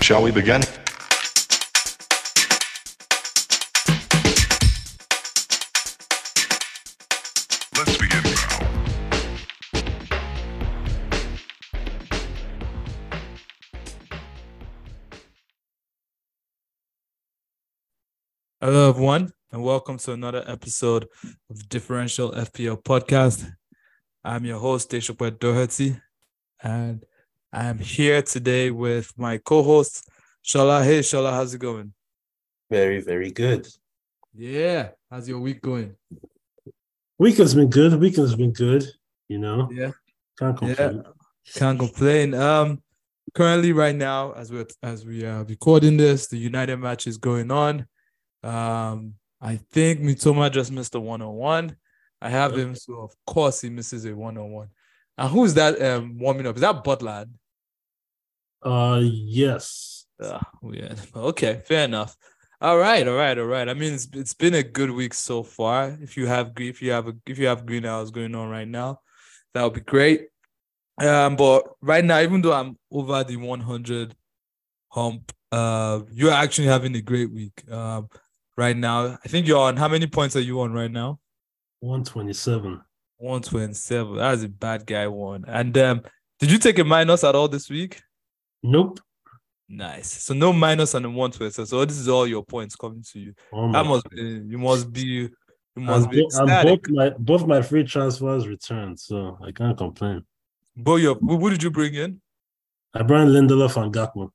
Shall we begin? Let's begin now. Hello, everyone, and welcome to another episode of Differential FPL Podcast. I'm your host, Deshapwet Doherty, and I'm here today with my co-host, Sola. Hey, Sola, how's it going? Very, very good. Yeah, how's your week going? Week has been good. Week has been good. You know, Yeah, can't complain. can't complain. Um, currently, right now, as we as we are recording this, the United match is going on. Um, I think Mitoma just missed a one-on-one. I have him, so of course he misses a one-on-one. And who's that um warming up? Is that Butland? Uh, yes. Uh, yeah. Okay, fair enough. All right, all right, all right. I mean, it's it's been a good week so far. If you have if you have a, if you have greenhouse going on right now, that would be great. Um, but right now, even though I'm over the 100 hump, uh, you're actually having a great week. Um, right now, I think you're on. How many points are you on right now? 127. 127. That's a bad guy one. And um, did you take a minus at all this week? Nope. Nice. So no minus on the 120. So this is all your points coming to you. Oh That must be you must be you must and, be both my both my free transfers returned, so I can't complain. Both your who did you bring in? I brought Lindelof and Gakpo.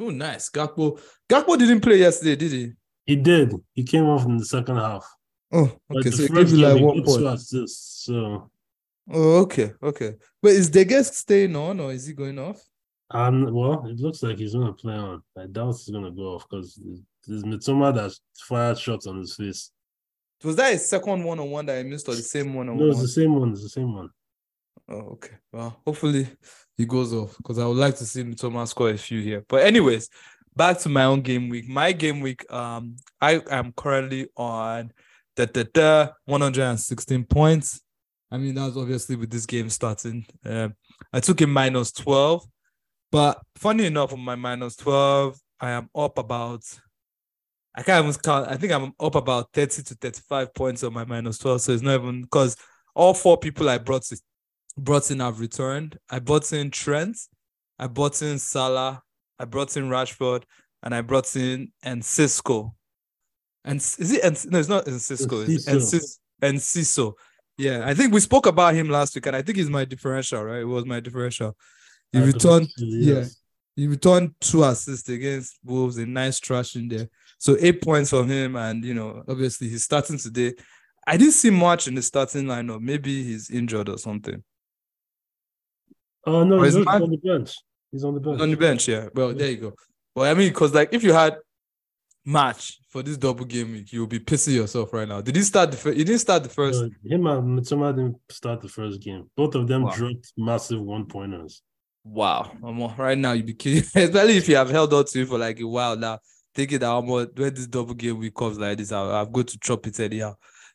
Oh, nice. Gakpo. Gakpo didn't play yesterday, did he? He did. He came off in the second half. Oh, okay. So it gave you like one point. two assists, so Oh, okay, okay. But is the guest staying on or is he going off? um, well, it looks like he's gonna play on. I doubt he's gonna go off because there's Mitoma that fired shots on his face. Was that a second one on one that I missed or the same one on No, it's the same one. It's the same one. Oh, okay. Well, hopefully he goes off because I would like to see Thomas score a few here. But anyways, back to my own game week. My game week, um, I am currently on the the, the 116 points. I mean, that's obviously with this game starting. Um, I took a minus 12, but funny enough, on my minus 12, I am up about. I can't even count. I think I'm up about 30 to 35 points on my minus 12. So it's not even because all four people I brought brought in have returned. I brought in Trent, I brought in Salah, I brought in Rashford, and I brought in Enciso. And is it and no, it's not in Cisco, and Enciso. Cis and Ciso. Yeah, I think we spoke about him last week, and I think he's my differential, right? It was my differential. He returned, yeah. he returned two assists against Wolves, a nice trash in there. So eight points from him, and you know, obviously he's starting today. I didn't see much in the starting lineup. Maybe he's injured or something. Oh no, Or he's on the bench. He's on the bench. on the bench, yeah. Well, there you go. But I mean, because like if you had March for this double game week, you'll be pissing yourself right now. Did he start the first? He didn't start the first. No, him and Mitoma didn't start the first game. Both of them Wow. dropped massive one pointers. Wow, I'm right now. you'd be kidding, especially if you have held on to it for like a while now. Thinking that I'm when this double game week comes like this, I'll, I'm going to chop it anyhow,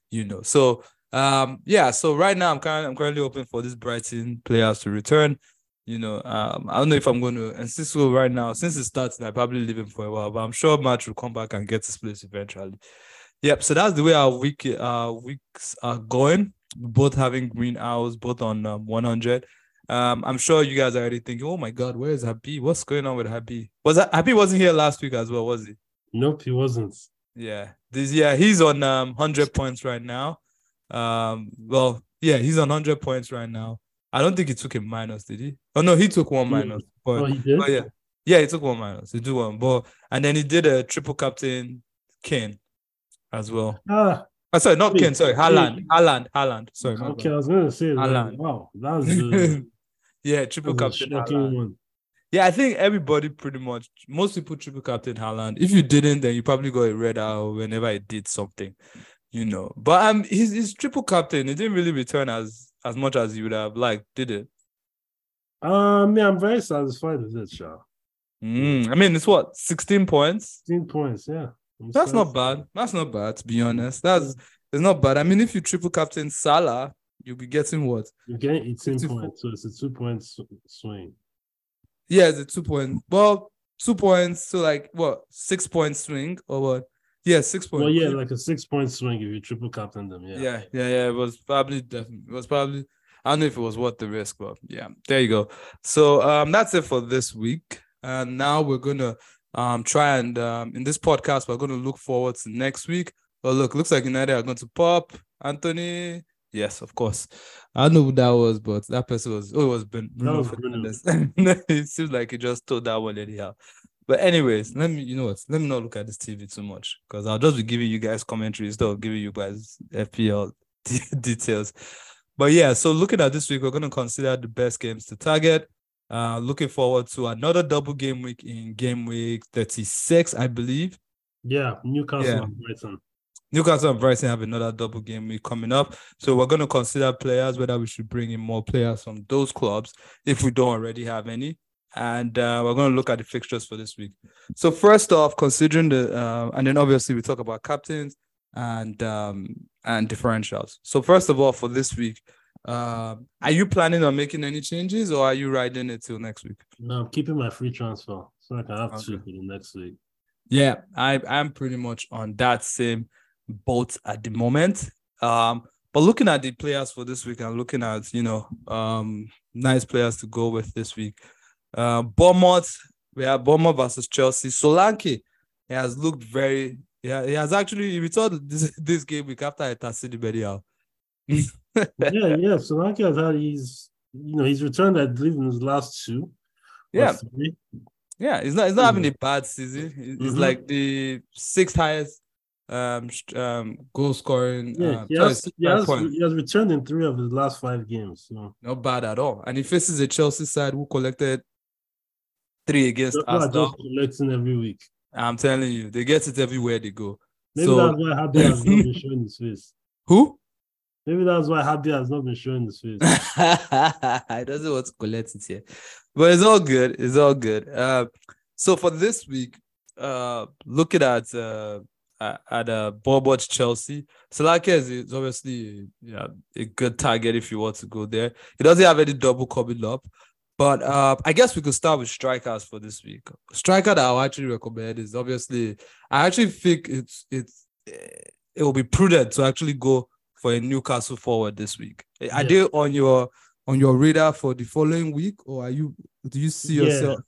you know. So um, yeah. So right now I'm currently I'm currently hoping for this Brighton players to return. You know, um, I don't know if I'm going to Enciso right now since it starts, I probably leave him for a while, but I'm sure March will come back and get his place eventually. Yep. So that's the way our week uh weeks are going. Both having green arrows, both on um, 100. Um, I'm sure you guys are already thinking, oh my god, where is Habi? What's going on with Habi? Was that Habi wasn't here last week as well, was he? Nope, he wasn't. Yeah. This yeah, he's on um 100 points right now. Um, well, yeah, he's on 100 points right now. I don't think he took a minus, did he? Oh no, he took one minus. But, Oh, he did. but yeah, yeah, he took one minus. He did one, but and then he did a triple captain Kane as well. Ah, Oh, sorry, not Wait, Kane. Sorry. Haaland, Haaland, Haaland. Sorry, okay. I was gonna say, Alan. wow, that's the, yeah, triple that's captain. Haaland. Yeah, I think everybody pretty much, most people triple captain Haaland. If you didn't, then you probably got a red out whenever he did something, you know. But um, he's, his triple captain, he didn't really return as as much as you would have liked, did it? Um, yeah, I'm very satisfied with it, Shaw. Mm, I mean, it's what 16 points. 16 points, yeah. I'm That's not bad. That's not bad, to be honest. That's it's not bad. I mean, if you triple captain Salah, you'll be getting what? You're getting 18 54. points, so it's a two point swing. Yeah, it's a two point. Well, two points to like what six point swing or what? Yeah, six points. Well, yeah, like a six point swing if you triple captain them. Yeah. yeah, yeah, yeah. It was probably definitely. It was probably. I don't know if it was worth the risk, but yeah, there you go. So um, that's it for this week, and now we're gonna um try and um in this podcast we're gonna look forward to next week. Well, look, looks like United are going to pop Antony. Yes, of course. I know who that was, but that person was. Oh, it was Ben. Bruno was Bruno. It seems like he just told that one anyhow. But anyways, let me. You know what? Let me not look at this TV too much because I'll just be giving you guys commentary instead of giving you guys FPL details. But yeah, so looking at this week, we're going to consider the best games to target. Uh, looking forward to another double game week in game week 36, I believe. Yeah, Newcastle Yeah. and Brighton. Newcastle and Brighton have another double game week coming up. So we're going to consider players, whether we should bring in more players from those clubs if we don't already have any. And uh, we're going to look at the fixtures for this week. So first off, considering the, uh, and then obviously we talk about captains and um, and differentials. So first of all, for this week, uh, are you planning on making any changes or are you riding it till next week? No, I'm keeping my free transfer so I can have two Okay. for the next week. Yeah, I I'm pretty much on that same boat at the moment. Um, but looking at the players for this week and looking at you know um nice players to go with this week. Uh, Bournemouth, we have Bournemouth versus Chelsea. Solanke he has looked very yeah, he has actually returned this this game week after I tested the medial. yeah, yeah. Solanke has had his, you know, he's returned, I believe, in his last two. Yeah. Yeah, he's not he's not having a bad season. He- He's Mhm. like the sixth highest um um goal scoring. Yeah, um, he, has, he, has, he has returned in three of his last five games. So Not bad at all. And he faces a Chelsea side who collected three against people Arsenal. collecting every week. I'm telling you, they get it everywhere they go. Maybe so that's why Habi has not been showing his face. who? Maybe that's why Habi has not been showing his face. I doesn't want to collect it here. But it's all good. It's all good. Uh, so for this week, uh looking at uh at at, uh Bournemouth Chelsea, Solanke is, is obviously yeah, a good target if you want to go there. He doesn't have any double coming up. But uh, I guess we could start with strikers for this week. Striker that I'll actually recommend is obviously I actually think it's it's eh, it will be prudent to actually go for a Newcastle forward this week. Are Yeah. they on your on your radar for the following week, or are you do you see Yeah. yourself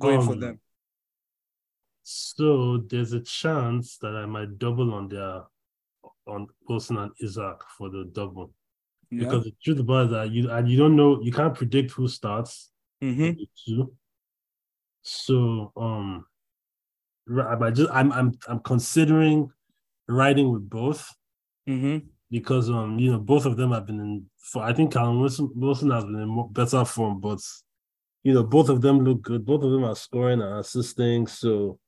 going for Um, them? So there's a chance that I might double on their on Wilson and Isak for the double. Yeah. Because the truth about that you and you don't know you can't predict who starts Mhm. the two. So um I just I'm I'm I'm considering riding with both Mhm. because um you know both of them have been in for I think Callum Wilson, Wilson has been in better form, but you know both of them look good. Both of them are scoring and assisting. So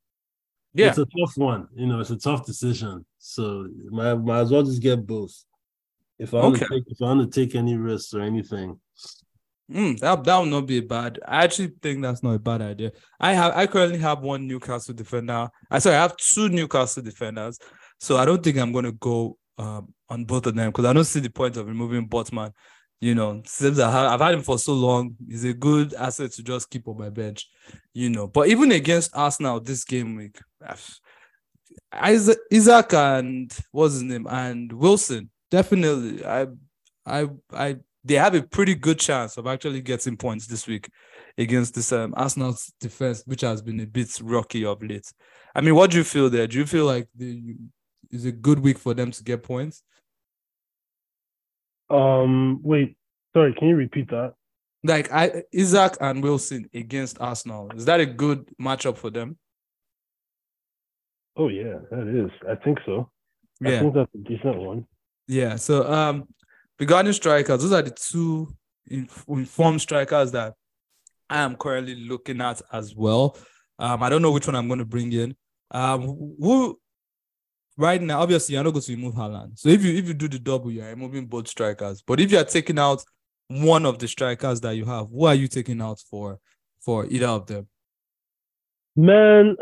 Yeah. it's a tough one. You know, it's a tough decision. So might might as well just get both. If I want to Okay. take if I want to take any risks or anything. Mm, that that would not be bad. I actually think that's not a bad idea. I have I currently have one Newcastle defender. I sorry, I have two Newcastle defenders. So I don't think I'm gonna go um on both of them because I don't see the point of removing Botman. You know, since I have, I've had him for so long, he's a good asset to just keep on my bench. You know, but even against Arsenal this game week, Isak, Isak and what's his name and Wilson definitely. I I I they have a pretty good chance of actually getting points this week against this um, Arsenal's defense, which has been a bit rocky of late. I mean, what do you feel there? Do you feel like the, is a good week for them to get points? Um wait, sorry, can you repeat that? Like I, Isak and Wilson against Arsenal, is that a good matchup for them? Oh yeah, that is. I think so. I Yeah, think that's a decent one. yeah. So um, regarding strikers, those are the two informed strikers that I am currently looking at as well. Um, I don't know which one I'm going to bring in. Um, who right now, obviously, you're not going to remove Haaland. So if you if you do the double, you're removing both strikers. But if you're taking out one of the strikers that you have, who are you taking out for for either of them? Man,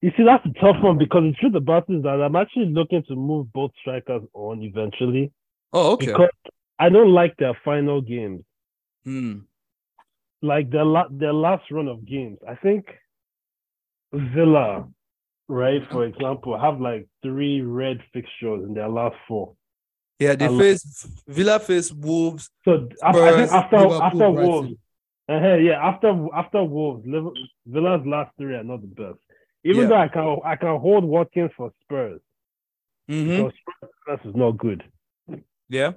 you see, that's a tough one because the truth about it is that I'm actually looking to move both strikers on eventually Oh, okay. because I don't like their final games, Hmm. like their la- their last run of games. I think Villa, right, for example, have like three red fixtures in their last four. Yeah, they face Villa face Wolves. So I, I think Spurs, after Liverpool, after. Wolves, uh yeah, after after Wolves, Villa's last three are not the best. Even Yeah. though I can I can hold Watkins for Spurs Mhm. because Spurs is not good. Yeah.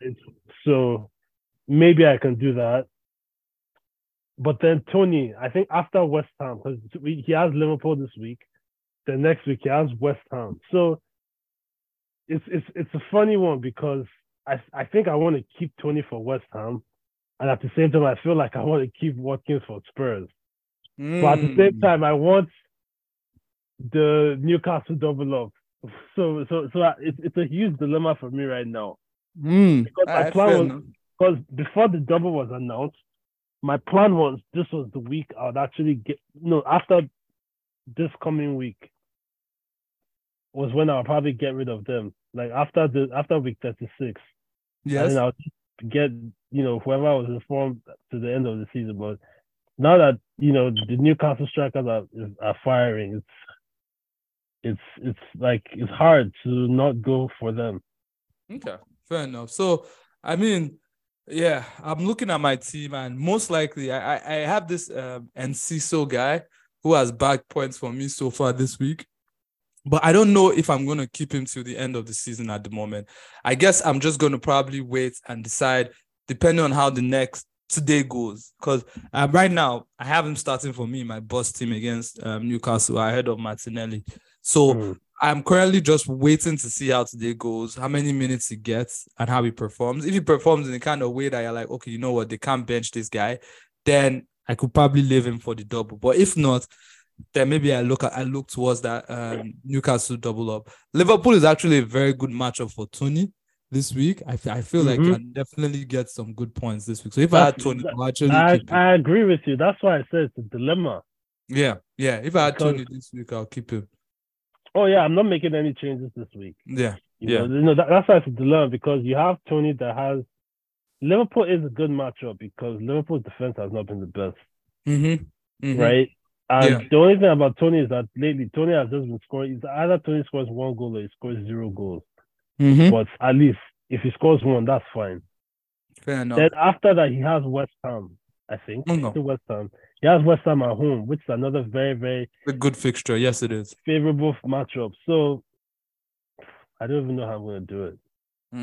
It's, so maybe I can do that. But then Toney, I think after West Ham, because he has Liverpool this week, the next week he has West Ham. So it's it's it's a funny one because I I think I want to keep Toney for West Ham, and at the same time I feel like I want to keep Watkins for Spurs. But at the same Mm. time, I want the Newcastle double up. So so so it's it's a huge dilemma for me right now. Mm. Because my plan was- because before the double was announced, my plan was this was the week I would actually get no after this coming week was when I'll probably get rid of them. Like after the after week thirty six. Yes. And then I'll get, you know, whoever I was informed to the end of the season. But now that, you know, the Newcastle strikers are are firing, it's it's it's like it's hard to not go for them. Okay, fair enough. So, I mean, yeah, I'm looking at my team, and most likely, I I, I have this um, Enciso guy who has back points for me so far this week, but I don't know if I'm going to keep him till the end of the season at the moment. I guess I'm just going to probably wait and decide depending on how the next today goes. Because um, right now, I have him starting for me, my boss team against um, Newcastle ahead of Martinelli. So. Mm. I'm currently just waiting to see how today goes, how many minutes he gets, and how he performs. If he performs in the kind of way that you're like, okay, you know what, they can't bench this guy, then I could probably leave him for the double. But if not, then maybe I look at I look towards that um, Newcastle double up. Liverpool is actually a very good matchup for Toney this week. I, I feel like Mhm. you can definitely get some good points this week. So if I had That's- Toney, that- actually I. I agree with you. That's why I said it's a dilemma. yeah, yeah. If I had Because- Toney this week, I'll keep him. Oh yeah, I'm not making any changes this week. Yeah, You Yeah. know, you know that, that's why it's a dilemma because you have Toney that has Liverpool is a good matchup because Liverpool's defense has not been the best, mm-hmm. right? And Yeah. the only thing about Toney is that lately Toney has just been scoring. It's either Toney scores one goal or he scores zero goals. Mm-hmm. But at least if he scores one, that's fine. Fair enough. Then after that, he has West Ham. I think Oh, no. West Ham. He has West Ham at home, which is another very very a good fixture. Yes, it is. favorable matchup. So I don't even know how I'm going to do it.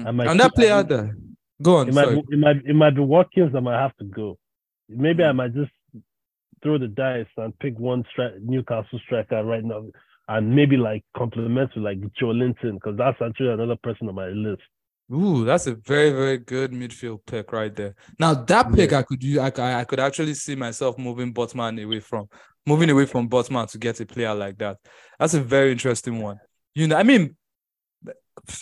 I might and that player there. Go on. It might, be, it might it might be Watkins that might have to go. Maybe Hmm. I might just throw the dice and pick one stri- Newcastle striker right now, and maybe like complement with like Joelinton because that's actually another person on my list. Ooh, that's a very, very good midfield pick right there. Now that pick, I could use. I, I could actually see myself moving Botman away from moving away from Botman to get a player like that. That's a very interesting one. You know, I mean,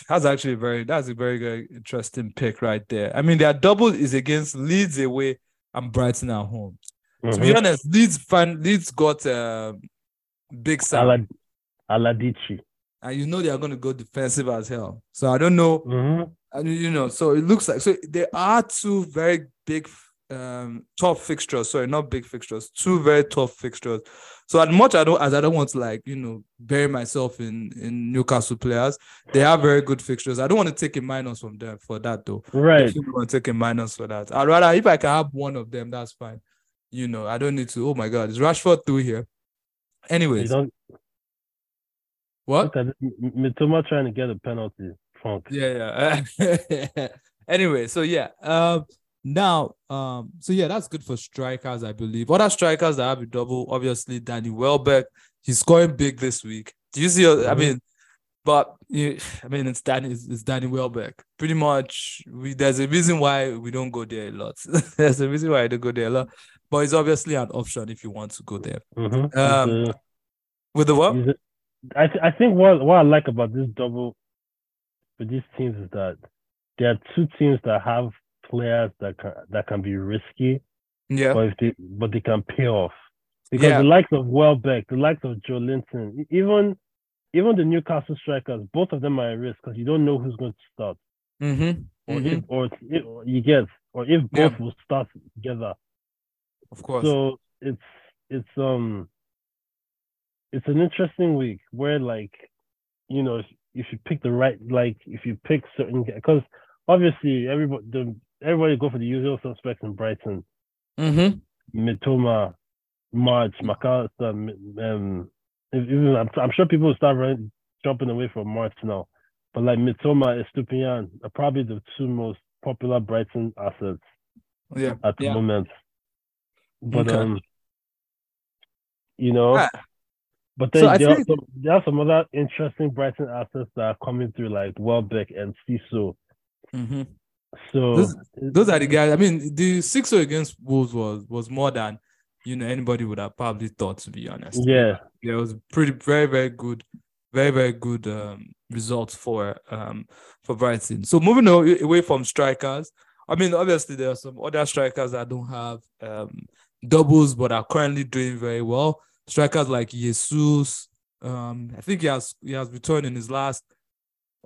that's actually a very that's a very very interesting pick right there. I mean, their double is against Leeds away and Brighton at home. To be Mhm. honest, Leeds fan Leeds got uh, big Sam. Alad- Allardyce. And you know they are going to go defensive as hell. So I don't know, Mhm. and you know, so it looks like so there are two very big, um, tough fixtures. Sorry, not big fixtures, two very tough fixtures. So as much I don't as I don't want to like you know bury myself in in Newcastle players, they are very good fixtures. I don't want to take a minus from them for that though. Right. Definitely want to take a minus for that. I'd rather if I can have one of them, that's fine. You know, I don't need to. Oh my God, is Rashford through here? Anyways, what? look at this. Mitoma trying to get a penalty. Funk. yeah yeah anyway so yeah um now um so yeah that's good for strikers i believe other strikers that have a double obviously danny welbeck he's scoring big this week do you see i Mhm. mean but you, i mean it's danny it's, danny welbeck pretty much we there's a reason why we don't go there a lot there's a reason why i don't go there a lot but it's obviously an option if you want to go there Mhm. Um, a- with the what I th- I think what what I like about this double for these teams is that there are two teams that have players that can that can be risky, yeah but if they but they can pay off. Because Yeah. the likes of Welbeck, the likes of Joelinton, even even the Newcastle strikers, both of them are at risk because you don't know who's going to start, mm-hmm. or Mhm. if or if, you get, or if Yeah. both will start together. of course So it's it's um it's an interesting week where like, you know, if, if you pick the right, like if you pick certain, because obviously everybody, the, everybody go for the usual suspects in Brighton, Mm-hmm. Mitoma, March, Mac Allister, um, even I'm, I'm sure people will start running, jumping away from March now, but like Mitoma, Estupiñán are probably the two most popular Brighton assets Yeah. at the Yeah. moment. But Okay. um, you know, Ah. But then I there, are some, there are some other interesting Brighton assets that are coming through, like Welbeck and Ciso. Mm-hmm. So Those- Those are the guys. I mean, the six against Wolves was was more than you know anybody would have probably thought. To be honest. yeah, Yeah, it was pretty very very good, very very good um, results for um for Brighton. So moving away from strikers, I mean obviously there are some other strikers that don't have um doubles but are currently doing very well. Strikers like Jesus, um, I think he has he has returned in his last.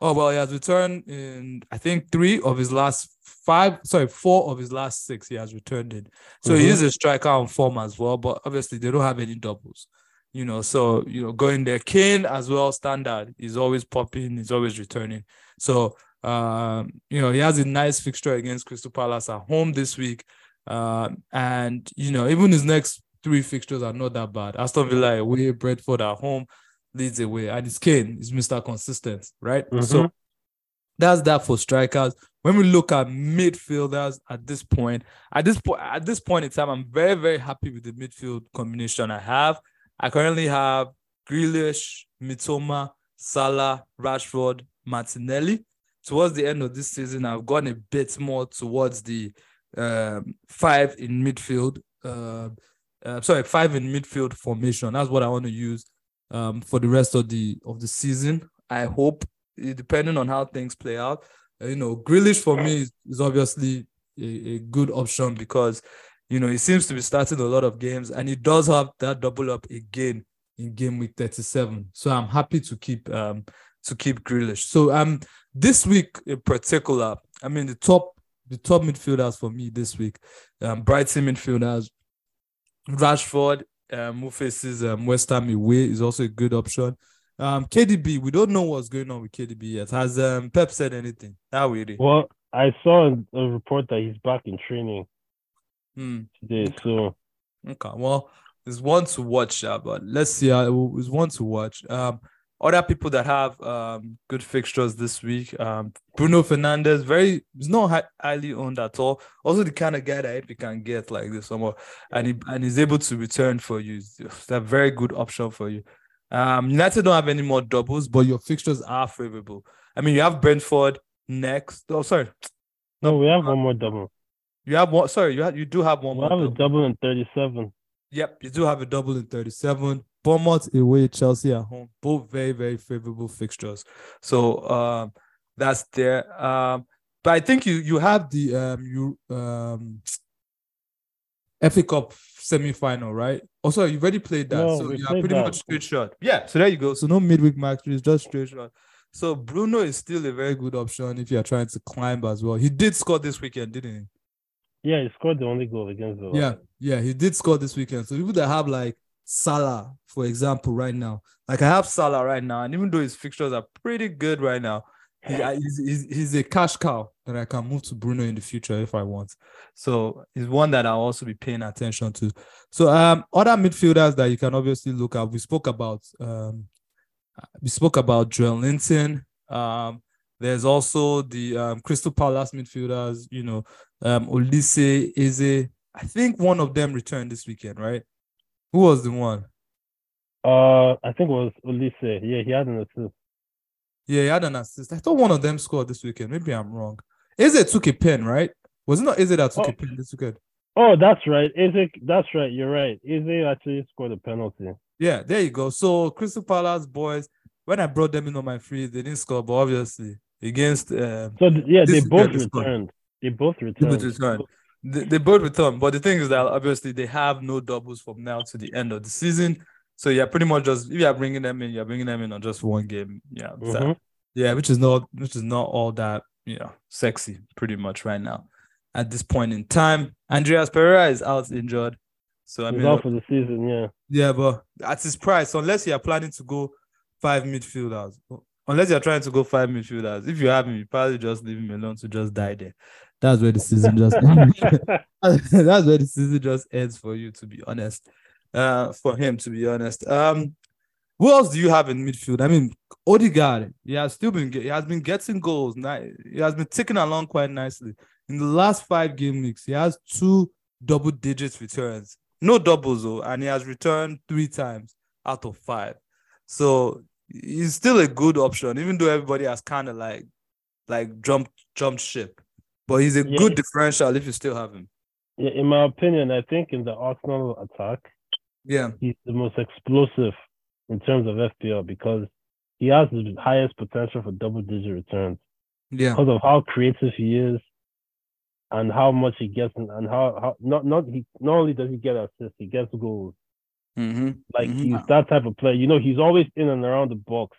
Oh well, he has returned in I think three of his last five, sorry, four of his last six. He has returned in, so he Mhm. is a striker on form as well. But obviously they don't have any doubles you know, so you know, going there. Kane as well, standard. He's always popping, he's always returning. So um, you know, he has a nice fixture against Crystal Palace at home this week. Um, and you know, even his next three fixtures are not that bad. Aston Villa away, Brentford at home, Leeds away, and it's Kane, is Mr. Consistent, right? So Mhm. that's that for strikers. When we look at midfielders at this point, at this point, at this point in time, I'm very, very happy with the midfield combination I have. I currently have Grealish, Mitoma, Salah, Rashford, Martinelli. Towards the end of this season, I've gone a bit more towards the um, five in midfield. Uh, uh, sorry, five in midfield formation. That's what I want to use um, for the rest of the of the season. I hope, depending on how things play out. Uh, you know, Grealish for me is, is obviously a, a good option because you know he seems to be starting a lot of games and he does have that double up again in game week 37. So I'm happy to keep um to keep Grealish. So um this week in particular, I mean the top the top midfielders for me this week, um Brighton midfielders, Rashford, um, who faces um, West Ham away is also a good option. Um, KDB, we don't know what's going on with KDB yet. Has um, Pep said anything? How really? well, I saw a report that he's back in training Hmm. today. So Okay, well, it's one to watch, uh, but let's see. Uh, there's one to watch. Um, other people that have um good fixtures this week. Um, Bruno Fernandes, very he's not hi- highly owned at all. Also, the kind of guy that if you can get like this somewhere, and he and he's able to return for you, it's a very good option for you. Um, United don't have any more doubles, but your fixtures are favorable. I mean, you have Brentford next. Oh, sorry, no, we have one more double. you have one. Sorry, you have you do have one We more. have a double. double in thirty-seven. Yep, you do have a double in 37. Bournemouth away, Chelsea at home. Both very, very favorable fixtures. So um that's there. Um, but I think you you have the um you um FA Cup semi-final, right? Also, you've already played that. No, so you're pretty that. much straight shot. Yeah, so there you go. So no midweek match, it's just straight shot. So Bruno is still a very good option if you're trying to climb as well. He did score this weekend, didn't he? Yeah, he scored the only goal against Villa. Yeah, yeah, he did score this weekend. So people that have like Salah, for example, right now, like I have Salah right now, and even though his fixtures are pretty good right now, he, he's, he's, he's a cash cow that I can move to Bruno in the future if I want. So he's one that I'll also be paying attention to. So um, other midfielders that you can obviously look at, we spoke about um, we spoke about Joelinton. Um, there's also the um, Crystal Palace midfielders, you know, um, Olise, Eze. I think one of them returned this weekend, right? Who was the one? Uh, I think it was Olise. Yeah, he had an assist. Yeah, he had an assist. I thought one of them scored this weekend. Maybe I'm wrong. Eze took a pen, right? Was it not Eze that took Oh. a pen this weekend? Oh, that's right. Eze, that's right. You're right. Eze actually scored a penalty. Yeah, there you go. So Crystal Palace boys, when I brought them in on my free, they didn't score, but obviously against um, So yeah, they both they scored. returned. They both returned. They, they both return, but the thing is that obviously they have no doubles from now to the end of the season. So you're yeah, pretty much just if you're bringing them in, you're bringing them in on just one game. Yeah, so- Mhm. yeah, which is not which is not all that you know sexy pretty much right now at this point in time. Andreas Pereira is out injured, So I mean, out for the season. Yeah. yeah, but at his price, unless you are planning to go five midfielders, unless you're trying to go five midfielders, if you have him, you probably just leave him alone to just die there. That's where the season just that's where the season just ends for you, to be honest. Uh, for him, to be honest. Um, who else do you have in midfield? I mean, Odegaard. He has still been he has been getting goals. He has been ticking along quite nicely. In the last five game weeks, he has two double digit returns. No doubles though, and he has returned three times out of five. So he's still a good option, even though everybody has kind of like like jumped jumped ship. But he's a Yeah. good differential if you still have him. Yeah, in my opinion, I think in the Arsenal attack, Yeah. he's the most explosive in terms of FPL because he has the highest potential for double digit returns Yeah. because of how creative he is and how much he gets and, how, how not not he not only does he get assists, he gets goals. Mm-hmm. Like Mhm. he's that type of player. You know, he's always in and around the box.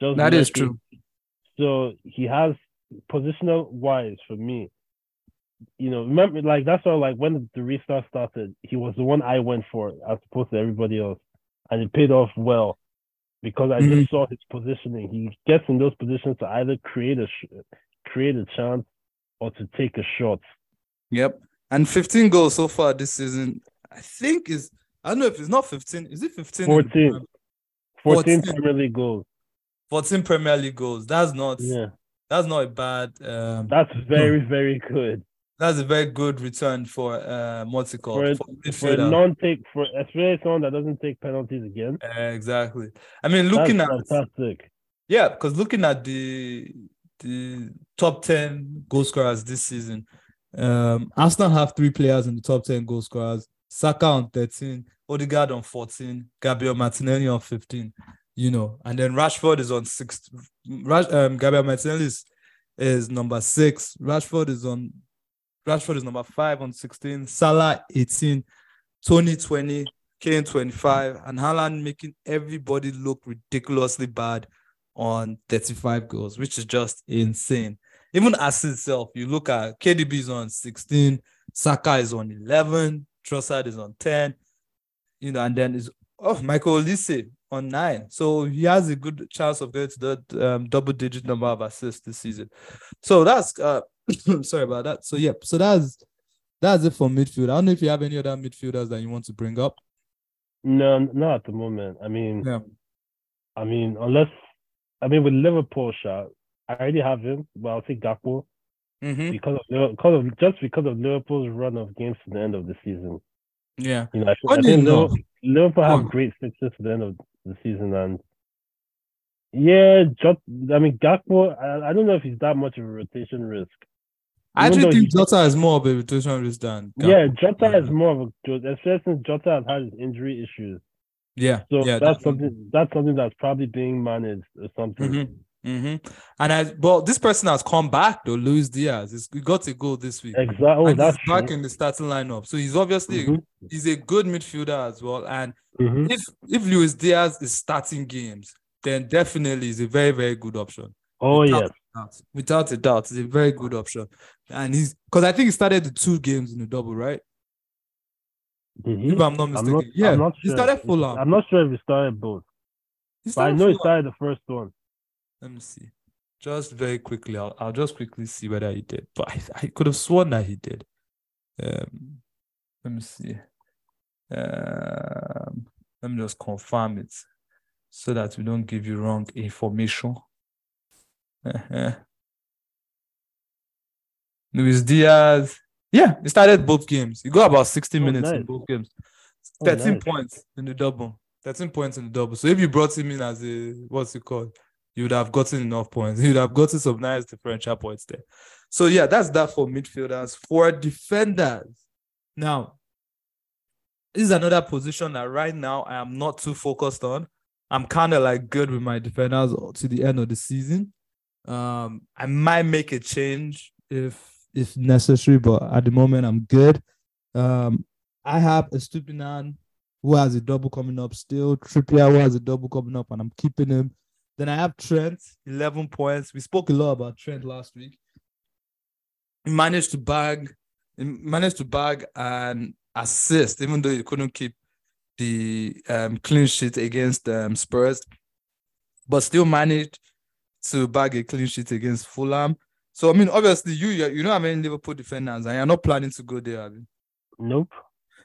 Just That is true. So he has positional wise for me. You know, remember like that's why like when the restart started, he was the one I went for as opposed to everybody else. And it paid off well because I Mhm. just saw his positioning. He gets in those positions to either create a sh- create a chance or to take a shot. Yep. And 15 goals so far this season. I think is I don't know if it's not 15. Is it 15? in 14. 14 14. Premier League goals. 14 Premier League goals. That's not Yeah. That's not a bad um That's very, very good. that's a very good return for uh what's it called? For a- For For a non-take for especially someone that doesn't take penalties again. Exactly. I mean looking that's at fantastic. Yeah, because looking at the the top 10 goal scorers this season, um, Arsenal have three players in the top 10 goal scorers. Saka on 13, Odegaard on 14, Gabriel Martinelli on 15, you know, and then Rashford is on six. Rash, um, Gabriel Martinelli is, number six. Rashford is on Rashford is number five on 16, Salah 18, Toney 20, Kane 25, and Haaland making everybody look ridiculously bad on 35 goals, which is just insane. Even as itself, you look at KDB is on 16, Saka is on 11, Trossard is on 10, you know, and then is oh Michael Olise on nine. So he has a good chance of getting to that um, double digit number of assists this season. So that's uh sorry about that. So yep, so that's that's it for midfield. I don't know if you have any other midfielders that you want to bring up. No, not at the moment. I mean, Yeah. I mean, unless I mean with Liverpool shot, I already have him, but I'll take Gakpo Mm-hmm. because of because of just because of Liverpool's run of games to the end of the season. Yeah. You know, I, What I do you think know? Liverpool, Liverpool have great fixtures to the end of the season, and yeah, Jot, I mean Gakpo. I, I don't know if he's that much of a rotation risk. I Even actually think Jota is more of a rotation risk than Gakpo. Yeah, Jota is more of a especially since Jota has had his injury issues. Yeah. So yeah, that's definitely. something that's something that's probably being managed or something. Mhm, mhm. And I well, this person has come back though, Luis Diaz. He's, he got a goal this week. Exactly. Oh, and that's he's back true. in the starting lineup. So he's obviously Mhm, he's a good midfielder as well. And mhm. if if Luis Diaz is starting games, then definitely is a very, very good option. Oh Without yes. a doubt. Without a doubt, it's a very good option. And he's because I think he started the two games in the double, right? Mhm. If I'm not I'm mistaken. not. yeah, I'm not he sure. started Fulham. I'm not sure if he started both, He but I started know he started the first one. Let me see. Just very quickly, I'll, I'll just quickly see whether he did. But I, I could have sworn that he did. Um, let me see. Um, let me just confirm it so that we don't give you wrong information. Uh-huh. Luis Diaz. Yeah, he started both games. He got about 60 Oh, minutes in both games. Oh, 13 nice. points in the double. 13 points in the double. So if you brought him in as a what's it called? You would have gotten enough points. You would have gotten some nice differential points there. So yeah, that's that for midfielders. For defenders, now this is another position that right now I am not too focused on. I'm kind of like good with my defenders to the end of the season. Um, I might make a change if if necessary, but at the moment I'm good. Um, I have Estupiñán who has a double coming up still, Trippier who has a double coming up, and I'm keeping him. Then I have Trent, 11 points. We spoke a lot about Trent last week. He managed to bag, he managed to bag an assist, even though he couldn't keep the um, clean sheet against um, Spurs, but still managed to bag a clean sheet against Fulham. So I mean, obviously, you you you don't have any Liverpool defenders, and you're not planning to go there. Abi? Nope.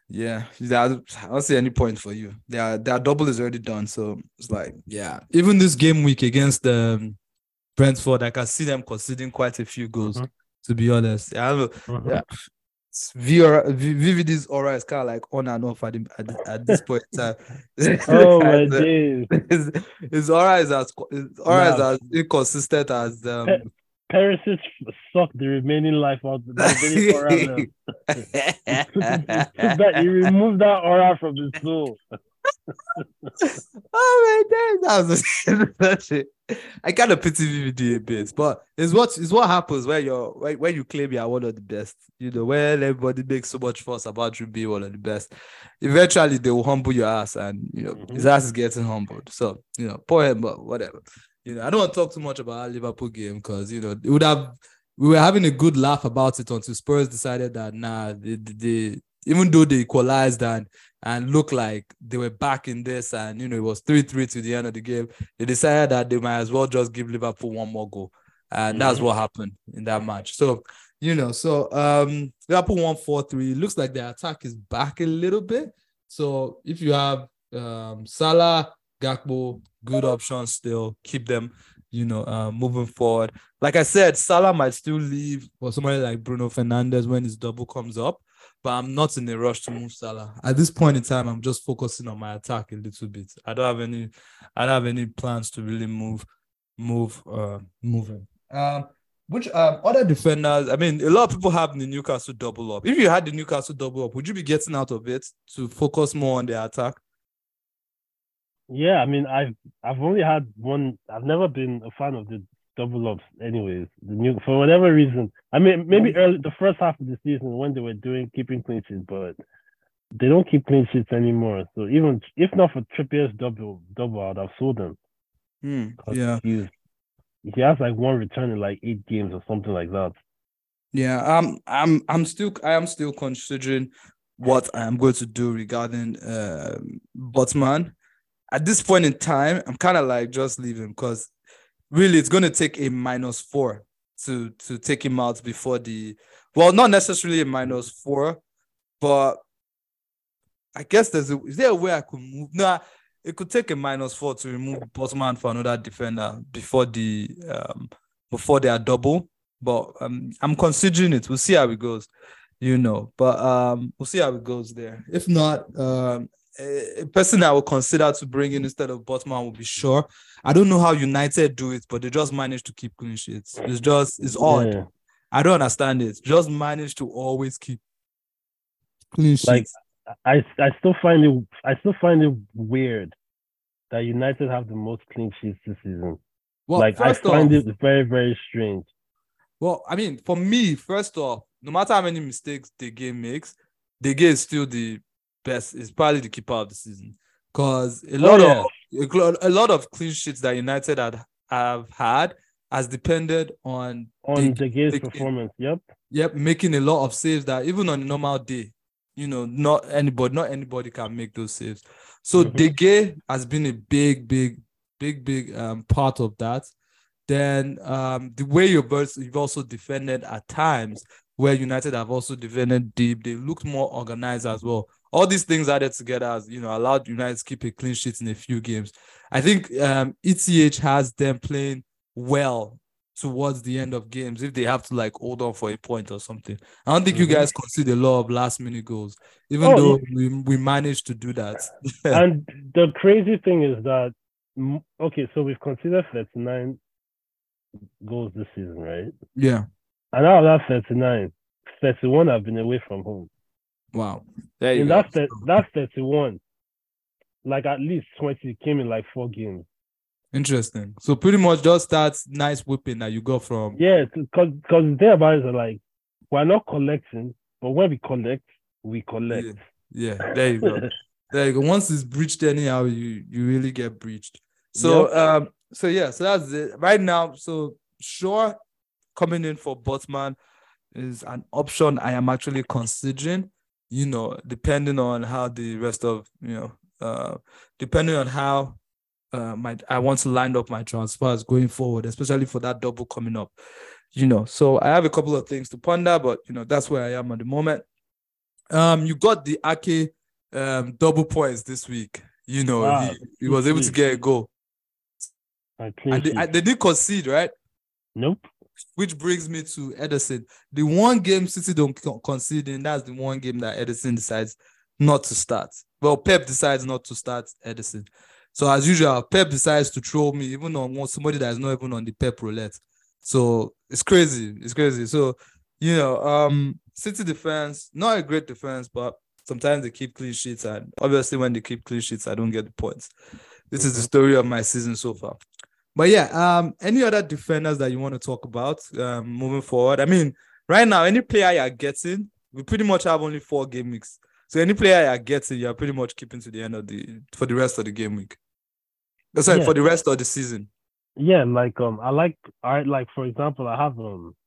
Yeah, there- I don't see any point for you. Their their double is already done, so it's like yeah. Even this game week against um, Brentford, I can see them conceding quite a few goals. Mhm. To be honest, yeah, I. Mhm. Yeah. VVD's aura is kind of like on and off at, the, at, the- at this point in time. Oh my It's, uh, days. his, his aura is as his aura is as inconsistent as um Perisic sucked the remaining life out. Of the aura that, he removed that aura from his soul. oh my god, that was a, I kind of pity VVD a bit, but it's what it's what happens when you're when, when you claim you are one of the best. You know, when everybody makes so much fuss about you being one of the best, eventually they will humble your ass, and you know mm-hmm. his ass is getting humbled. So you know, poor him, but whatever. You know, I don't want to talk too much about our Liverpool game because you know it would have we were having a good laugh about it until Spurs decided that nah, they, they, even though they equalized and and looked like they were back in this, and you know it was three three to the end of the game. They decided that they might as well just give Liverpool one more goal, and that's Mhm. what happened in that match. So you know, so um, Liverpool one four three. Looks like their attack is back a little bit. So if you have um Salah, Gakpo, good options still. Keep them, you know, uh, moving forward. Like I said, Salah might still leave for somebody like Bruno Fernandes when his double comes up but I'm not in a rush to move Salah. At this point in time, I'm just focusing on my attack a little bit. I don't have any I don't have any plans to really move move uh moving. Um which um other defenders, I mean a lot of people have the Newcastle double up. If you had the Newcastle double up, would you be getting out of it to focus more on the attack? Yeah, I mean, I've I've only had one. I've never been a fan of the double ups, anyways. The new for whatever reason. I mean, maybe early the first half of the season when they were doing keeping clean sheets, but they don't keep clean sheets anymore. So even if not for Trippier's double double, I'd have sold them. Hmm, 'cause yeah. he's he has like one return in like eight games or something like that. Yeah, um, I'm I'm still I am still considering what I am going to do regarding um Botman. At this point in time, I'm kind of like just leaving because really it's going to take a minus four to to take him out before the well, not necessarily a minus four, but I guess there's a is there a way I could move? No, it could take a minus four to remove Botman for another defender before the um before they are double but um, I'm considering it. We'll see how it goes, you know. But um, we'll see how it goes there. If not, um, a, person I would consider to bring in instead of Botman would be sure. I don't know how United do it, but they just manage to keep clean sheets. It's just it's odd. Yeah. I don't understand it. Just manage to always keep clean sheets. Like, I I still find it I still find it weird that United have the most clean sheets this season. well, like I find off- it very very strange. Well, I mean, for me, first off, no matter how many mistakes De Gea makes, De Gea is still the best. Is probably the keeper of the season because a lot yeah. of a lot of clean sheets that United had have had has depended on On the- game's performance, yep. yep making a lot of saves that even on a normal day, you know, not anybody, not anybody can make those saves. So Mhm. De Gea has been a big, big, big, big um part of that. Then um the way you've also, you've also defended at times where United have also defended deep, they looked more organized as well. All these things added together has you know allowed United to keep a clean sheet in a few games. I think um ETH has them playing well towards the end of games if they have to like hold on for a point or something. I don't think you Mhm. guys concede a lot of last minute goals, even Oh, though we, we managed to do that. and the crazy thing is that okay, so we've considered 39 goals this season, right? yeah. And out of that 39, 31 have been away from home. Wow. There you In go. that thir- that 31, like at least 20 came in like four games. Interesting. So pretty much just that nice whipping that you got from Yeah, because because the thing about it is like we're not collecting, but when we collect, we collect. Yeah, yeah, there you go. there you go. Once it's breached anyhow, you you really get breached. So Yep. um, so yeah, so that's it. Right now, so sure coming in for Botman is an option I am actually considering. you know, depending on how the rest of you know, uh, depending on how uh, my I want to line up my transfers going forward, especially for that double coming up. You know, so I have a couple of things to ponder, but you know, that's where I am at the moment. Um, you got the Ake um double points this week. You know, Wow, he, he was able to get a goal. And they, they did concede, right? nope. Which brings me to Ederson. The one game City don't con- concede in, that's the one game that Ederson decides not to start. Well, Pep decides not to start Ederson. So as usual, Pep decides to throw me even on somebody that is not even on the Pep roulette. So it's crazy. It's crazy. So you know, um, City defense, not a great defense, but sometimes they keep clean sheets, and obviously when they keep clean sheets, I don't get the points. This is the story of my season so far. But yeah, um, any other defenders that you want to talk about um, moving forward? I mean, right now, any player you're getting, we pretty much have only four game weeks. So any player you're getting, you're pretty much keeping to the end of the for the rest of the game week. Sorry, Yeah. for the rest of the season. Yeah, like um, I like I like for example, I have um,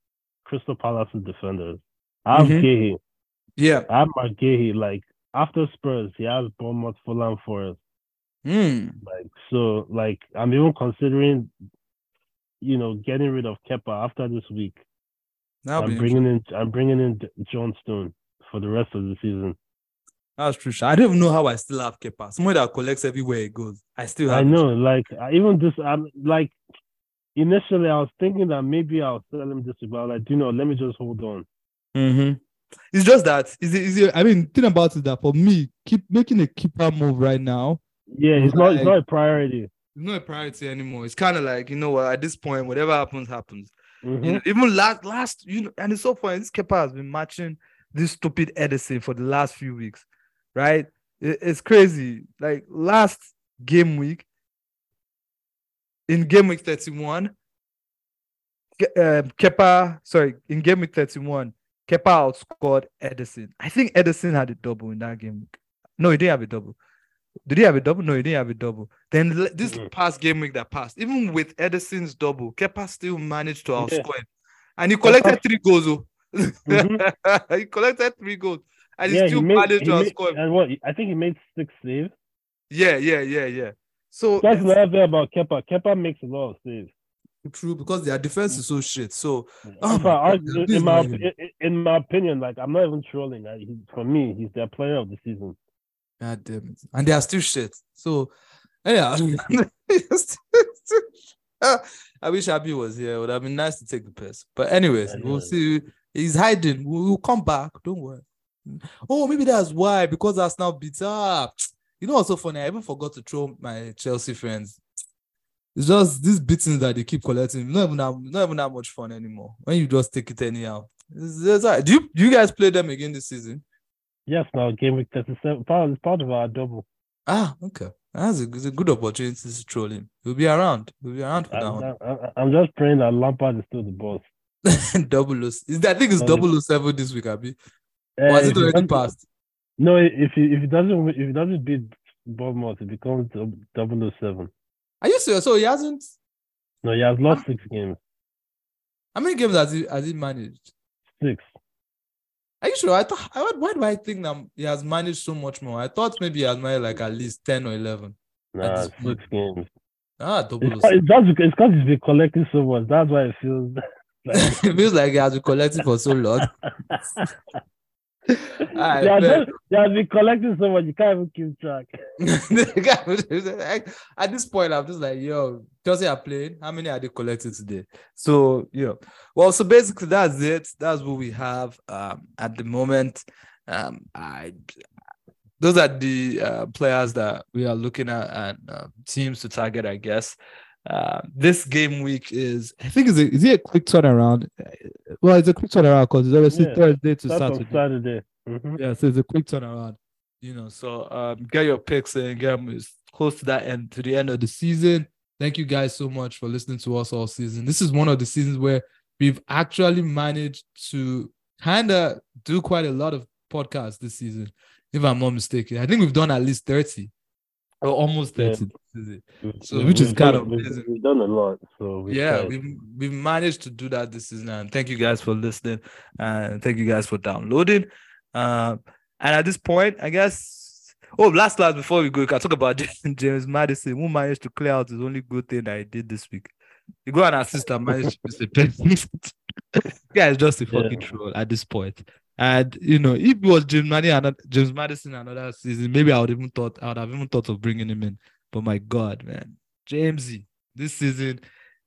Crystal Palace's defenders. I have Mhm. Guéhi. Yeah. I have Marc Guéhi. Like after Spurs, he has Bournemouth, Fulham, Forest. Hmm. Like so, like I'm even considering, you know, getting rid of Kepa after this week. That'll I'm bringing in I'm bringing in Johnstone for the rest of the season. That's true. I don't even know how I still have Kepa. Somebody that collects everywhere it goes. I still have. I it. know, like even this, I'm like initially I was thinking that maybe I'll sell him this but like, you know, let me just hold on. Mm-hmm. It's just that. Is it, is it, I mean, think about it that for me, keep making a keeper move right now. Yeah, it's not it's not a priority. It's not a priority anymore. It's kind of like you know what? At this point, whatever happens, happens. Mhm. You know, even last last you know, and it's so funny. This Kepa has been matching this stupid Ederson for the last few weeks, right? It- it's crazy. Like last game week, in game week 31, Ke- um, Kepa, sorry, in game week 31, Kepa outscored Ederson. I think Ederson had a double in that game week. No, he didn't have a double. Did he have a double? No, he didn't have a double. Then this Mhm. past game week that passed, even with Ederson's double, Kepa still managed to Yeah. outscore him. And he collected three goals. Oh. Mhm. he collected three goals. And yeah, he still he made, managed he to outscore him. and what I think he made six saves. Yeah, yeah, yeah, yeah. So That's another thing about Kepa. Kepa makes a lot of saves. true because their defense is so shit. So Oh In my fact, God, in, my, in, in my opinion, like I'm not even trolling. Like, he, for me, he's their player of the season. God damn it. And they are still shit. So yeah. I wish Habi was here. It would have been nice to take the piss. But anyways, we'll see. He's hiding. We'll, come back. Don't worry. Oh, maybe that's why. Because Arsenal beat up. You know what's so funny? I even forgot to throw my Chelsea friends. It's just these beatings that they keep collecting. Not even that, not even that much fun anymore. When you just take it anyhow. It's- it's alright. do you do you guys play them again this season? Yes, now game week 37. Part, it's part of our double. Ah, okay. That's a, a good opportunity to troll him. He'll be around. He'll be around for that one. I, I, I'm just praying that Lampard is still the boss. double O. Is that, I think it's double O seven this week, Abby. Uh, Or has it already passed? No, if he if he doesn't if he doesn't beat Bournemouth, it becomes double O seven. Are you serious? So he hasn't. No, he has lost six games. How many games has he has he managed? Six. Are you sure? I thought. I, why do I think that he has managed so much more? I thought maybe he has managed like at least ten or eleven. Nah, this point. six games. Ah, double O It's, seven. it's just because it's because he's been collecting so much. That's why it feels. Like, it feels like he has been collecting for so long. Alright, yeah, just, he has been collecting so much. You can't even keep track. At this point, I'm just like, yo, Chelsea are playing. How many are they collecting today? So, you know, well, so basically that's it. That's what we have um, at the moment. Um, I those are the uh, players that we are looking at and uh, teams to target, I guess. Uh, this game week is, I think, is it is it a quick turnaround? Well, it's a quick turnaround because it's obviously Yeah. Thursday to Saturday. Saturday. Mhm. Yeah, so it's a quick turnaround. You know, so um, get your picks and get them close to that end to the end of the season. Thank you guys so much for listening to us all season. This is one of the seasons where we've actually managed to kind of do quite a lot of podcasts this season, if I'm not mistaken. I think we've done at least 30 or almost 30 Yeah. this season. We've- So, we've- which is kind done- of we've, amazing. we've done a lot. So yeah, we've we've managed to do that this season, and thank you guys for listening, and thank you guys for downloading. Uh, And at this point, I guess. Oh, last last before we go, we can talk about James Maddison, who managed to clear out his only good thing that he did this week. You go and assist and manage to miss a penalty. Guy is just a Yeah. fucking troll at this point. And you know, if it was James Maddison, James Maddison another season, maybe I would even thought I would have even thought of bringing him in. But my God, man, Jamesy, this season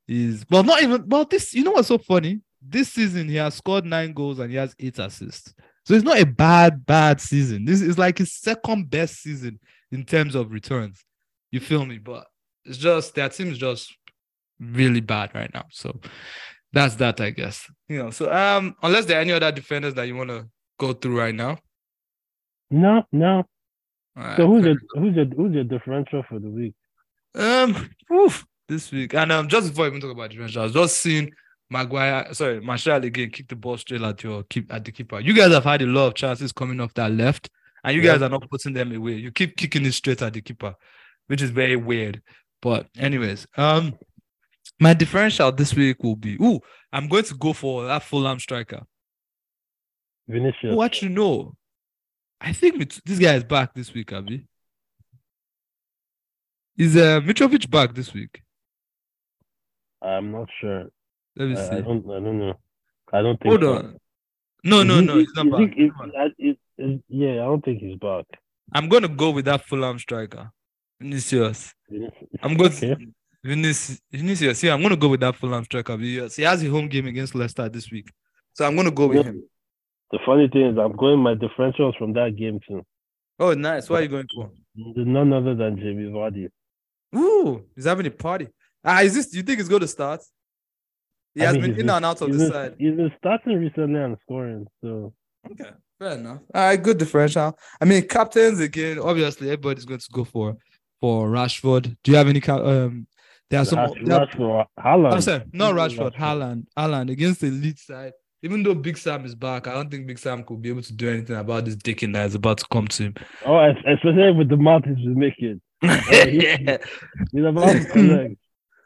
is well, not even well. This you know what's so funny? This season he has scored nine goals and he has eight assists. So it's not a bad, bad season. This is like his second best season in terms of returns. You feel me? But it's just their team is just really bad right now. So that's that, I guess. You know, so um, unless there are any other defenders that you want to go through right now. No, no. Alright, So who's fair your who's your who's your differential for the week? Um, oof, this week. And um, just before I even talk about differential, I was just seeing Maguire, sorry, Martial again kick the ball straight at your keep at the keeper. You guys have had a lot of chances coming off that left, and you Yeah. guys are not putting them away. You keep kicking it straight at the keeper, which is very weird. But anyways, um, my differential this week will be oh, I'm going to go for that Fulham striker. Vinicius. Oh, actually, no. I think this guy is back this week, Abby. Is uh Mitrovic back this week? I'm not sure. Let me see. I don't I don't know. I don't think Hold so. on. No, no, no, he- he's not he- back. is- I- is- is- yeah, I don't think he's back. I'm gonna go with that Fulham striker, Vinicius. Vinicius- I'm going Okay. to Vinicius. Vinicius. Yeah, I'm gonna go with that Fulham striker. Because he has a home game against Leicester this week, so I'm gonna go with him. The funny thing is, I'm going my differentials from that game too. Oh, nice. What are you going for? None other than Jamie Vardy. Ooh, he's having a party. Ah, is this? Do you think he's going to start? He I has mean, been in and out of the been- side. He's been starting recently and scoring. So Okay, fair enough. All right, good differential. I mean, captains again. Obviously, everybody's going to go for for Rashford. Do you have any? Um, there are some. Rash, there are- Rashford, Haaland. I'm sorry, not Rashford, Rashford. Haaland, Haaland against the Leeds side. Even though Big Sam is back, I don't think Big Sam could be able to do anything about this dicking that is about to come to him. Oh, especially with the mouth he's making. yeah, He's about to collect.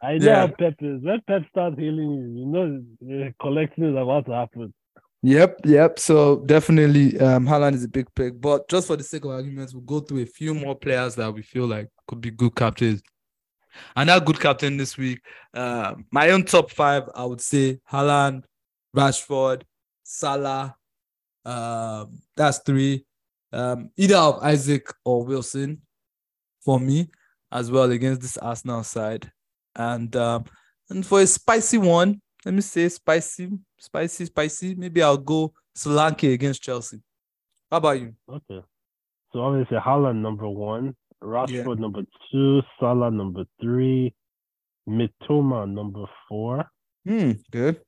I know Yeah. how Pep is. When Pep starts healing you, you know uh, collecting is about to happen. Yep, yep. So definitely, um, Haaland is a big pick. But just for the sake of arguments, we'll go through a few more players that we feel like could be good captains. And that good captain this week, uh, my own top five, I would say Haaland, Rashford, Salah. Um, that's three. Um, either of Isak or Wilson for me as well against this Arsenal side. And um, and for a spicy one, let me say spicy, spicy, spicy. Maybe I'll go Solanke against Chelsea. How about you? Okay. So obviously Haaland number one, Rashford number two, Salah number three, Mitoma number four, Hmm, good.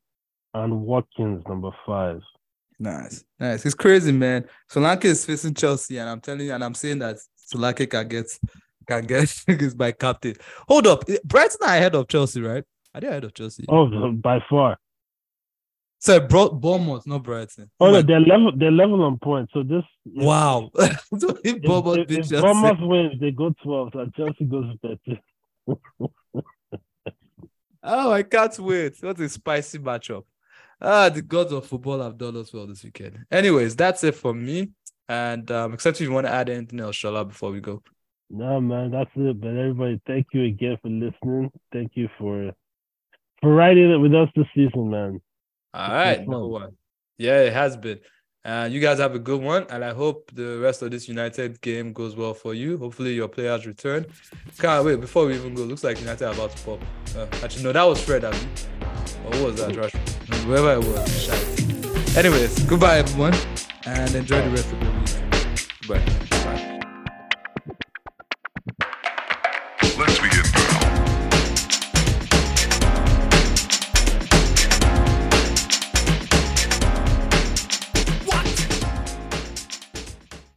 and Watkins number five. Nice, nice. It's crazy, man. Solanke is facing Chelsea, and I'm telling you, and I'm saying that Solanke can get can get is my captain. Hold up, Brighton are ahead of Chelsea, right? Are they ahead of Chelsea? Oh, by far. Sorry, Bro- Bournemouth, not Brighton. Oh, no, they're level. They're level on points. So this. wow. so if If, Bournemouth if, if Bournemouth wins, they go 12, and Chelsea goes 13. oh, I can't wait. What a spicy matchup. Ah, the gods of football have done us well this weekend. Anyways, that's it for me. And um, except if you want to add anything else, Shala, before we go. No, man, that's it. But everybody, thank you again for listening. Thank you for for riding it with us this season, man. All right, no Yeah, it has been. Uh, you guys have a good one, and I hope the rest of this United game goes well for you. Hopefully, your players return. Can't wait. Before we even go, looks like United are about to pop. Uh, actually, no, that was Fred. I mean, or who was that? Rashford. Whoever it was. Shite. Anyways, goodbye, everyone, and enjoy the rest of the week. Bye.